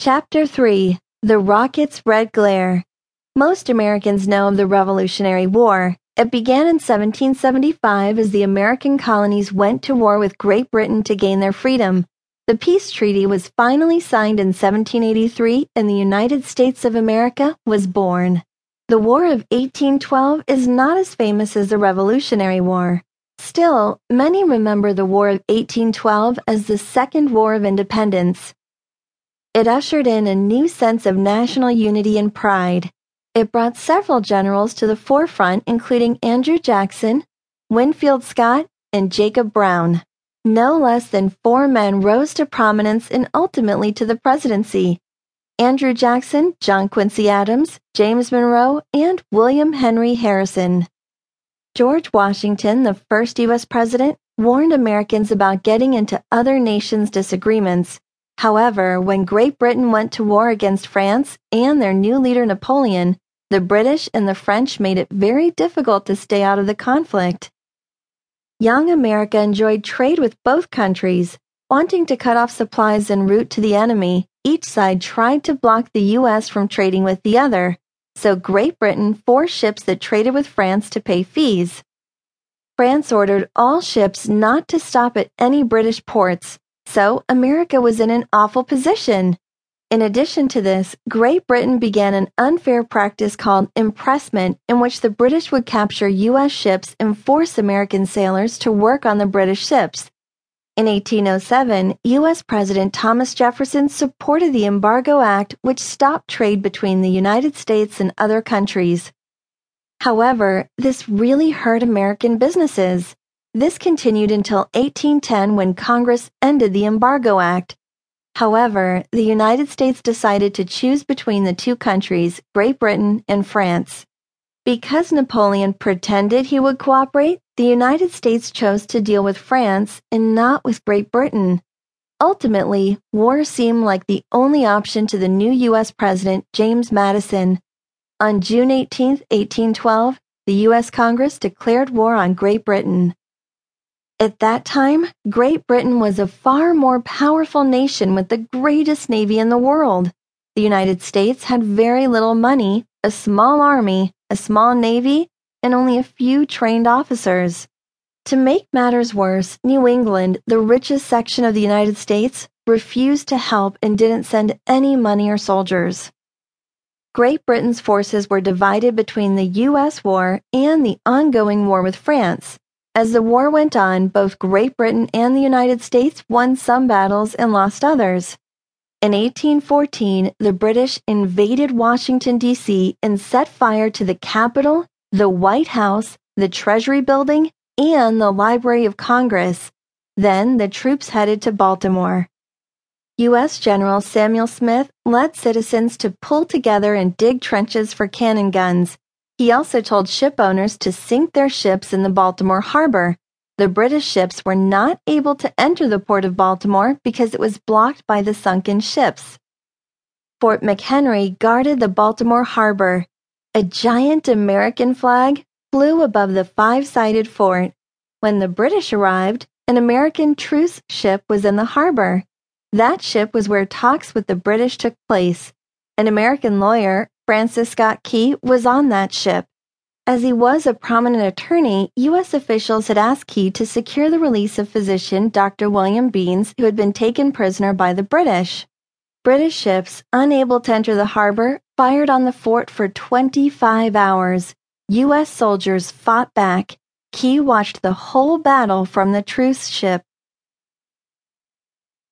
Chapter 3 The Rocket's Red Glare. Most Americans know of the Revolutionary War. It began in 1775 as the American colonies went to war with Great Britain to gain their freedom. The peace treaty was finally signed in 1783 and the United States of America was born. The War of 1812 is not as famous as the Revolutionary War. Still, many remember the War of 1812 as the Second War of Independence. It ushered in a new sense of national unity and pride. It brought several generals to the forefront, including Andrew Jackson, Winfield Scott, and Jacob Brown. No less than four men rose to prominence and ultimately to the presidency Andrew Jackson, John Quincy Adams, James Monroe, and William Henry Harrison. George Washington, the first U.S. president, warned Americans about getting into other nations' disagreements However, when Great Britain went to war against France and their new leader Napoleon, the British and the French made it very difficult to stay out of the conflict. Young America enjoyed trade with both countries. Wanting to cut off supplies en route to the enemy, each side tried to block the U.S. from trading with the other, so Great Britain forced ships that traded with France to pay fees. France ordered all ships not to stop at any British ports, so America was in an awful position. In addition to this, Great Britain began an unfair practice called impressment, in which the British would capture U.S. ships and force American sailors to work on the British ships. In 1807, U.S. President Thomas Jefferson supported the Embargo Act, which stopped trade between the United States and other countries. However, this really hurt American businesses. This continued until 1810 when Congress ended the Embargo Act. However, the United States decided to choose between the two countries, Great Britain and France. Because Napoleon pretended he would cooperate, the United States chose to deal with France and not with Great Britain. Ultimately, war seemed like the only option to the new U.S. President, James Madison. On June 18, 1812, the U.S. Congress declared war on Great Britain. At that time, Great Britain was a far more powerful nation with the greatest navy in the world. The United States had very little money, a small army, a small navy, and only a few trained officers. To make matters worse, New England, the richest section of the United States, refused to help and didn't send any money or soldiers. Great Britain's forces were divided between the U.S. war and the ongoing war with France. As the war went on, both Great Britain and the United States won some battles and lost others. In 1814, the British invaded Washington, D.C. and set fire to the Capitol, the White House, the Treasury Building, and the Library of Congress. Then the troops headed to Baltimore. U.S. General Samuel Smith led citizens to pull together and dig trenches for cannon guns he also told ship owners to sink their ships in the Baltimore harbor. The British ships were not able to enter the port of Baltimore because it was blocked by the sunken ships. Fort McHenry guarded the Baltimore harbor. A giant American flag flew above the five sided fort. When the British arrived, an American truce ship was in the harbor. That ship was where talks with the British took place. An American lawyer, Francis Scott Key was on that ship. As he was a prominent attorney, U.S. officials had asked Key to secure the release of physician Dr. William Beanes, who had been taken prisoner by the British. British ships, unable to enter the harbor, fired on the fort for 25 hours. U.S. soldiers fought back. Key watched the whole battle from the truce ship.